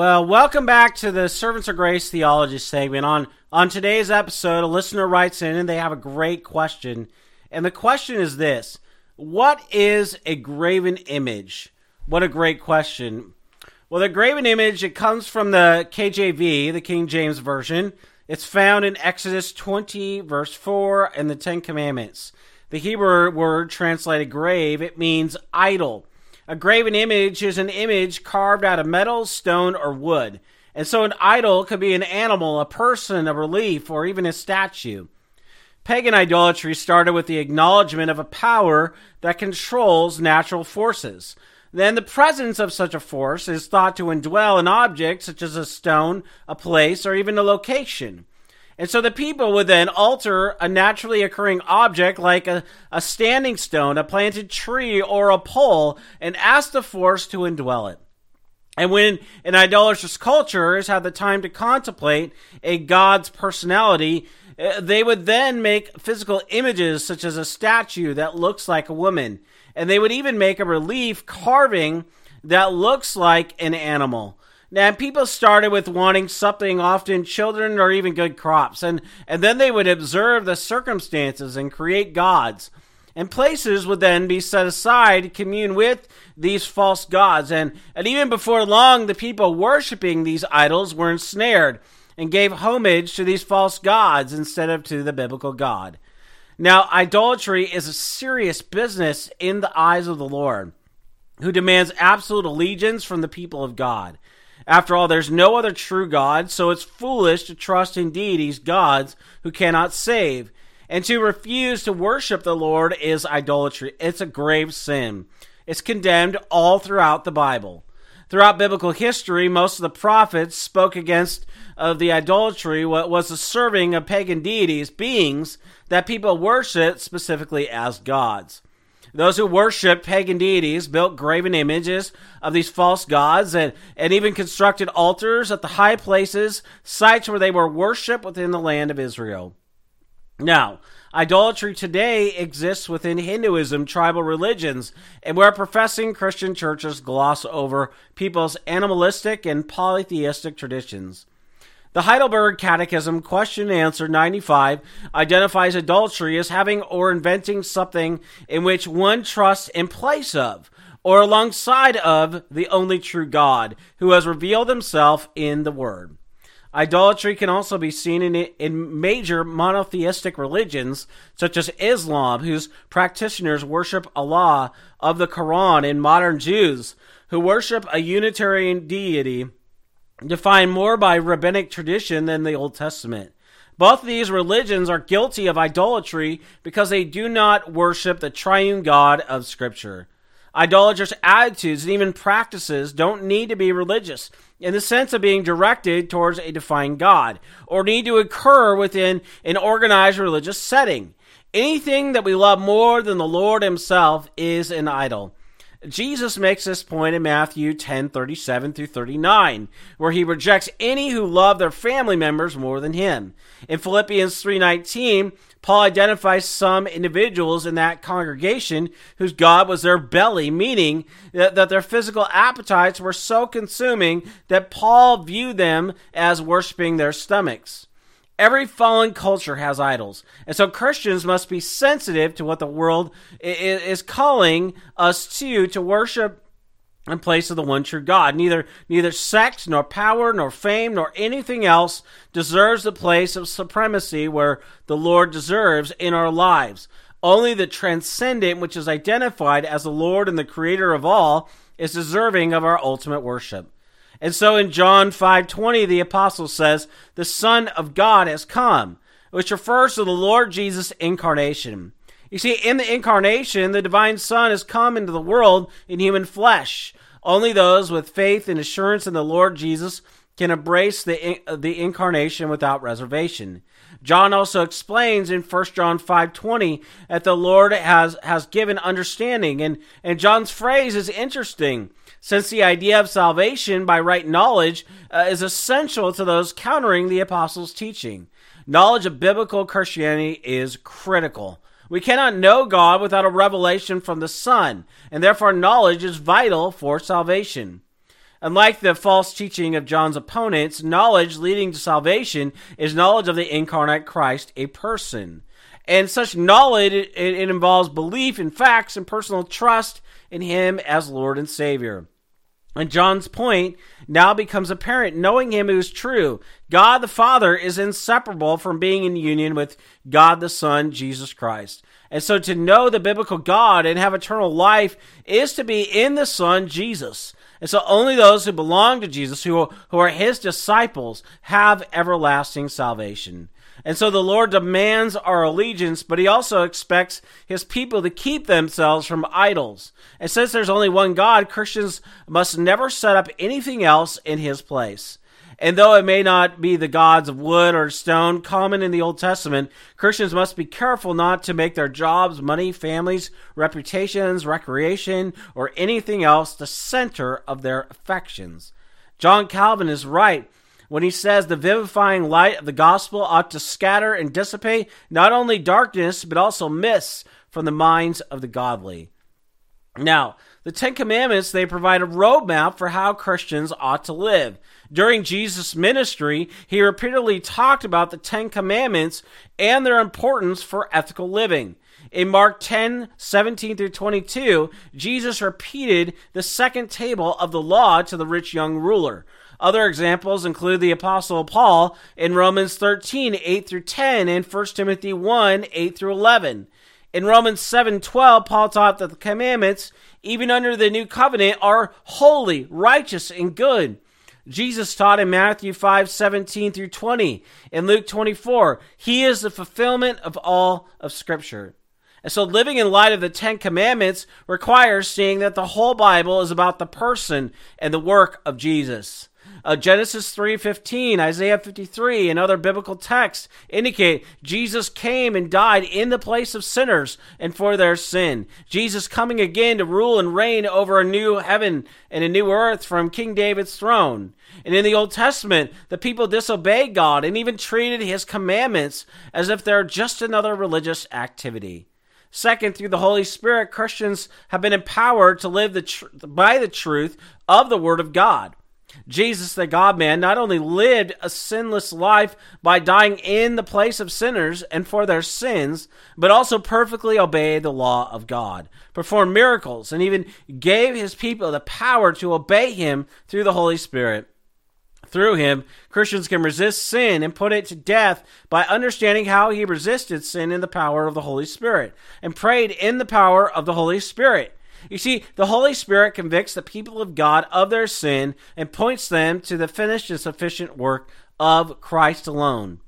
Well, welcome back to the Servants of Grace Theology segment. On on today's episode, a listener writes in and they have a great question. And the question is this What is a graven image? What a great question. Well, the graven image, it comes from the KJV, the King James Version. It's found in Exodus 20, verse 4, and the Ten Commandments. The Hebrew word translated grave, it means idol. A graven image is an image carved out of metal, stone, or wood. And so an idol could be an animal, a person, a relief, or even a statue. Pagan idolatry started with the acknowledgement of a power that controls natural forces. Then the presence of such a force is thought to indwell an object such as a stone, a place, or even a location. And so the people would then alter a naturally occurring object like a, a standing stone, a planted tree, or a pole, and ask the force to indwell it. And when an idolatrous culture has had the time to contemplate a god's personality, eh, they would then make physical images such as a statue that looks like a woman. And they would even make a relief carving that looks like an animal. Now, people started with wanting something, often children or even good crops, and, and then they would observe the circumstances and create gods. And places would then be set aside to commune with these false gods. And, and even before long, the people worshiping these idols were ensnared and gave homage to these false gods instead of to the biblical God. Now, idolatry is a serious business in the eyes of the Lord, who demands absolute allegiance from the people of God. After all, there's no other true God, so it's foolish to trust in deities, gods who cannot save. And to refuse to worship the Lord is idolatry. It's a grave sin. It's condemned all throughout the Bible. Throughout biblical history, most of the prophets spoke against of the idolatry what was the serving of pagan deities, beings that people worship specifically as gods. Those who worshiped pagan deities built graven images of these false gods and, and even constructed altars at the high places, sites where they were worshipped within the land of Israel. Now, idolatry today exists within Hinduism, tribal religions, and where professing Christian churches gloss over people's animalistic and polytheistic traditions. The Heidelberg Catechism, question and answer 95, identifies adultery as having or inventing something in which one trusts in place of or alongside of the only true God, who has revealed himself in the Word. Idolatry can also be seen in, in major monotheistic religions, such as Islam, whose practitioners worship Allah of the Quran, and modern Jews, who worship a Unitarian deity defined more by rabbinic tradition than the Old Testament. Both these religions are guilty of idolatry because they do not worship the triune God of Scripture. Idolatrous attitudes and even practices don't need to be religious in the sense of being directed towards a defined God or need to occur within an organized religious setting. Anything that we love more than the Lord Himself is an idol. Jesus makes this point in Matthew 10 37 through 39, where he rejects any who love their family members more than him. In Philippians 3:19, Paul identifies some individuals in that congregation whose God was their belly, meaning that, that their physical appetites were so consuming that Paul viewed them as worshiping their stomachs. Every fallen culture has idols. And so Christians must be sensitive to what the world is calling us to, to worship in place of the one true God. Neither, neither sex, nor power, nor fame, nor anything else deserves the place of supremacy where the Lord deserves in our lives. Only the transcendent, which is identified as the Lord and the creator of all, is deserving of our ultimate worship. And so in John 5:20 the apostle says, "The Son of God has come," which refers to the Lord Jesus incarnation. You see, in the incarnation, the divine Son has come into the world in human flesh. Only those with faith and assurance in the Lord Jesus can embrace the, the incarnation without reservation. John also explains in 1 John 5:20 that the Lord has has given understanding and and John's phrase is interesting since the idea of salvation by right knowledge uh, is essential to those countering the apostles' teaching. Knowledge of biblical Christianity is critical. We cannot know God without a revelation from the Son, and therefore knowledge is vital for salvation. Unlike the false teaching of John's opponents, knowledge leading to salvation is knowledge of the incarnate Christ, a person. And such knowledge, it, it involves belief in facts and personal trust in Him as Lord and Savior. And John's point now becomes apparent. Knowing him is true. God the Father is inseparable from being in union with God the Son, Jesus Christ. And so to know the biblical God and have eternal life is to be in the Son, Jesus. And so only those who belong to Jesus, who, who are his disciples, have everlasting salvation. And so the Lord demands our allegiance, but he also expects his people to keep themselves from idols. And since there's only one God, Christians must never set up anything else in his place. And though it may not be the gods of wood or stone common in the Old Testament, Christians must be careful not to make their jobs, money, families, reputations, recreation, or anything else the center of their affections. John Calvin is right when he says the vivifying light of the gospel ought to scatter and dissipate not only darkness, but also mists from the minds of the godly. Now, the Ten Commandments, they provide a roadmap for how Christians ought to live. During Jesus' ministry, he repeatedly talked about the Ten Commandments and their importance for ethical living. In Mark 10, 17 through 22, Jesus repeated the second table of the law to the rich young ruler. Other examples include the Apostle Paul in Romans 13, 8 through 10, and 1 Timothy 1, 8 through 11. In Romans 7:12, Paul taught that the commandments, even under the new covenant, are holy, righteous, and good. Jesus taught in Matthew 5:17 through 20. In Luke 24, he is the fulfillment of all of scripture. And so living in light of the 10 commandments requires seeing that the whole Bible is about the person and the work of Jesus. Uh, Genesis 3:15, Isaiah 53, and other biblical texts indicate Jesus came and died in the place of sinners and for their sin. Jesus coming again to rule and reign over a new heaven and a new earth from King David's throne. And in the Old Testament, the people disobeyed God and even treated his commandments as if they're just another religious activity. Second, through the Holy Spirit, Christians have been empowered to live the tr- by the truth of the Word of God. Jesus, the God man, not only lived a sinless life by dying in the place of sinners and for their sins, but also perfectly obeyed the law of God, performed miracles, and even gave his people the power to obey him through the Holy Spirit. Through him, Christians can resist sin and put it to death by understanding how he resisted sin in the power of the Holy Spirit and prayed in the power of the Holy Spirit. You see, the Holy Spirit convicts the people of God of their sin and points them to the finished and sufficient work of Christ alone.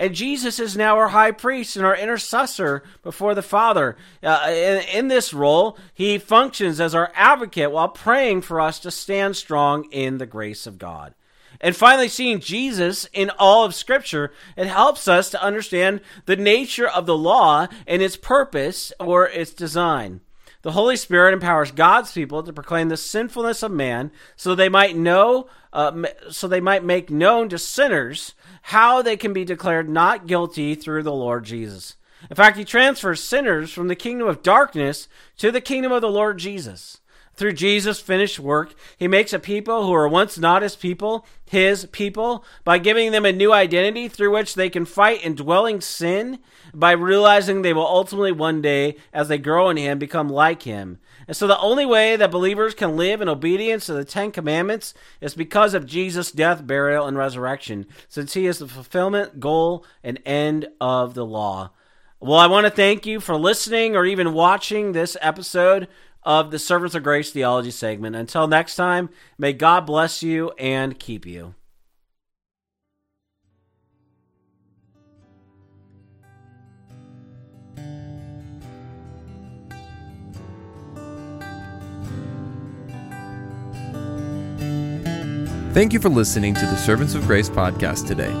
And Jesus is now our high priest and our intercessor before the Father. Uh, in, in this role, he functions as our advocate while praying for us to stand strong in the grace of God. And finally, seeing Jesus in all of Scripture, it helps us to understand the nature of the law and its purpose or its design. The Holy Spirit empowers God's people to proclaim the sinfulness of man, so they might know, uh, so they might make known to sinners how they can be declared not guilty through the Lord Jesus. In fact, He transfers sinners from the kingdom of darkness to the kingdom of the Lord Jesus. Through Jesus' finished work, he makes a people who were once not his people, his people, by giving them a new identity through which they can fight indwelling sin, by realizing they will ultimately one day, as they grow in him, become like him. And so the only way that believers can live in obedience to the Ten Commandments is because of Jesus' death, burial, and resurrection, since he is the fulfillment, goal, and end of the law. Well, I want to thank you for listening or even watching this episode of the Servants of Grace Theology segment. Until next time, may God bless you and keep you. Thank you for listening to the Servants of Grace podcast today.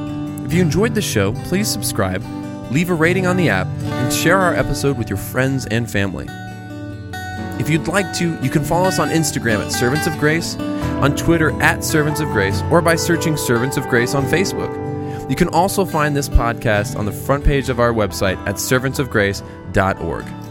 If you enjoyed the show, please subscribe, leave a rating on the app, and share our episode with your friends and family. If you'd like to, you can follow us on Instagram at Servants of Grace, on Twitter at Servants of Grace, or by searching Servants of Grace on Facebook. You can also find this podcast on the front page of our website at servantsofgrace.org.